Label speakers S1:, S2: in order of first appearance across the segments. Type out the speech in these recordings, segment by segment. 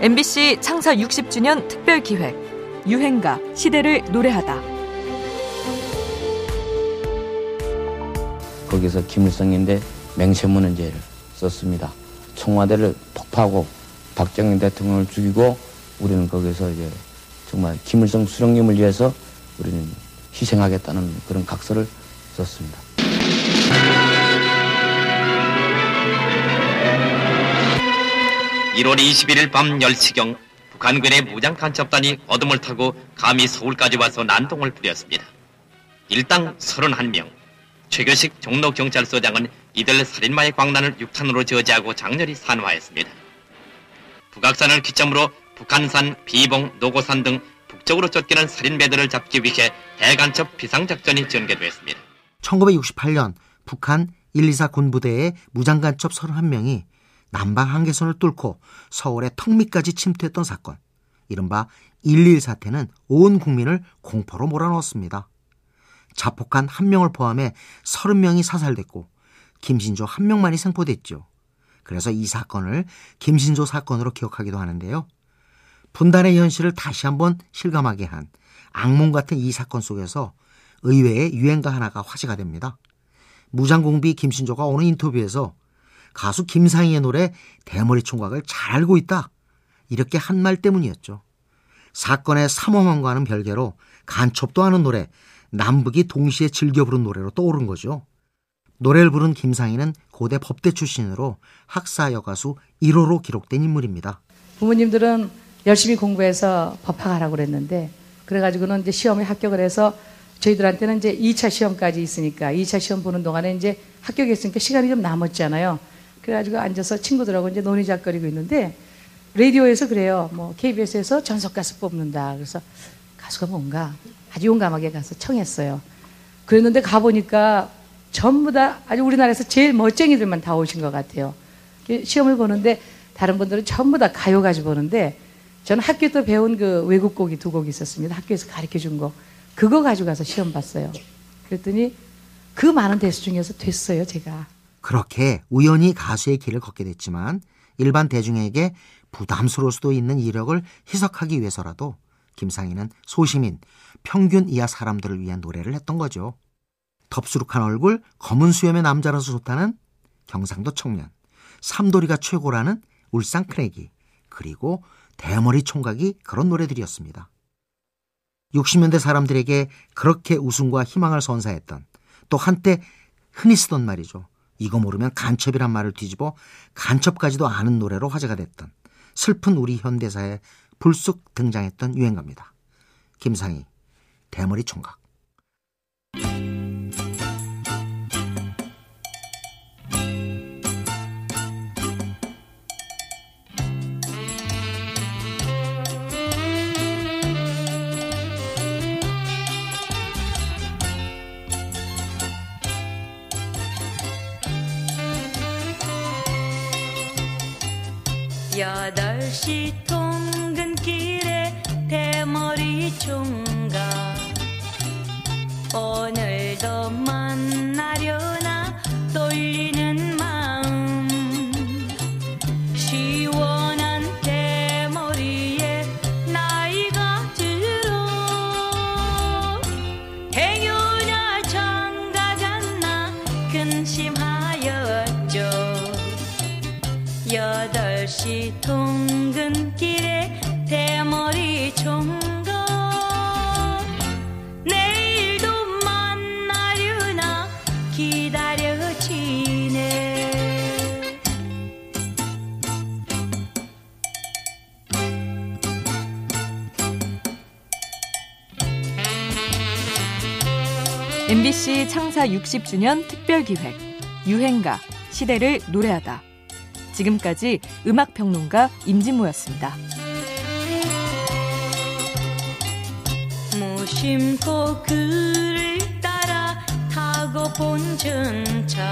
S1: MBC 창사 60주년 특별 기획 유행가 시대를 노래하다.
S2: 거기서 김일성인데 맹세문헌제를 썼습니다. 청와대를 폭파하고 박정희 대통령을 죽이고 우리는 거기서 이제 정말 김일성 수령님을 위해서 우리는 희생하겠다는 그런 각서를 썼습니다.
S3: 1월 21일 밤 10시경 북한군의 무장 간첩단이 어둠을 타고 감히 서울까지 와서 난동을 부렸습니다. 일당 31명. 최교식 종로경찰서장은 이들 살인마의 광란을 6탄으로 저지하고 장렬히 산화했습니다. 북악산을 기점으로 북한산, 비봉, 노고산 등 북쪽으로 쫓기는 살인배들을 잡기 위해 대간첩 비상작전이 전개됐습니다.
S4: 1968년 북한 124 군부대의 무장간첩 31명이 남방 한계선을 뚫고 서울의 턱밑까지 침투했던 사건. 이른바 1.1 사태는 온 국민을 공포로 몰아넣었습니다. 자폭한 한 명을 포함해 30명이 사살됐고 김신조 한 명만이 생포됐죠. 그래서 이 사건을 김신조 사건으로 기억하기도 하는데요. 분단의 현실을 다시 한번 실감하게 한 악몽 같은 이 사건 속에서 의외의 유행가 하나가 화제가 됩니다. 무장공비 김신조가 오는 인터뷰에서 가수 김상희의 노래 대머리 총각을 잘 알고 있다. 이렇게 한 말 때문이었죠. 사건의 삼엄함과는 별개로 간첩도 하는 노래, 남북이 동시에 즐겨 부른 노래로 떠오른 거죠. 노래를 부른 김상희는 고대 법대 출신으로 학사 여가수 1호로 기록된 인물입니다.
S5: 부모님들은 열심히 공부해서 법학하라고 그랬는데 그래가지고는 이제 시험에 합격을 해서 저희들한테는 이제 2차 시험까지 있으니까 2차 시험 보는 동안에 이제 합격했으니까 시간이 좀 남았잖아요. 그래가지고 앉아서 친구들하고 이제 논의작거리고 있는데 라디오에서 그래요. 뭐 KBS에서 전속 가수 뽑는다. 그래서 가수가 뭔가 아주 용감하게 가서 청했어요. 그랬는데 가보니까 전부 다 아주 우리나라에서 제일 멋쟁이들만 다 오신 것 같아요. 시험을 보는데 다른 분들은 전부 다 가요 가지고 보는데 저는 학교 때 배운 그 외국 곡이 두 곡 있었습니다. 학교에서 가르쳐 준 거. 그거 가지고 가서 시험 봤어요. 그랬더니 그 많은 대수 중에서 됐어요, 제가.
S4: 그렇게 우연히 가수의 길을 걷게 됐지만 일반 대중에게 부담스러울 수도 있는 이력을 희석하기 위해서라도 김상희는 소시민, 평균 이하 사람들을 위한 노래를 했던 거죠. 덥수룩한 얼굴, 검은 수염의 남자라서 좋다는 경상도 청년, 삼돌이가 최고라는 울산 크래기, 그리고 대머리 총각이 그런 노래들이었습니다. 60년대 사람들에게 그렇게 웃음과 희망을 선사했던 또 한때 흔히 쓰던 말이죠. 이거 모르면 간첩이란 말을 뒤집어 간첩까지도 아는 노래로 화제가 됐던 슬픈 우리 현대사에 불쑥 등장했던 유행가입니다. 김상희, 대머리 총각.
S6: 여덟 시 통근길에 대머리 총각. 오늘도 만 여덟 시 통근길에 대머리 기다려지네
S1: MBC 창사 60주년 특별 기획 유행가 시대를 노래하다. 지금까지 음악 평론가 임진모였습니다.
S6: 무심코 그를 따라 타고 본 전차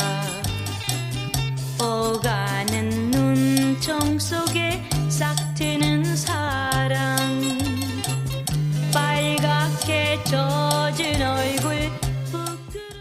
S6: 오가는 눈총 속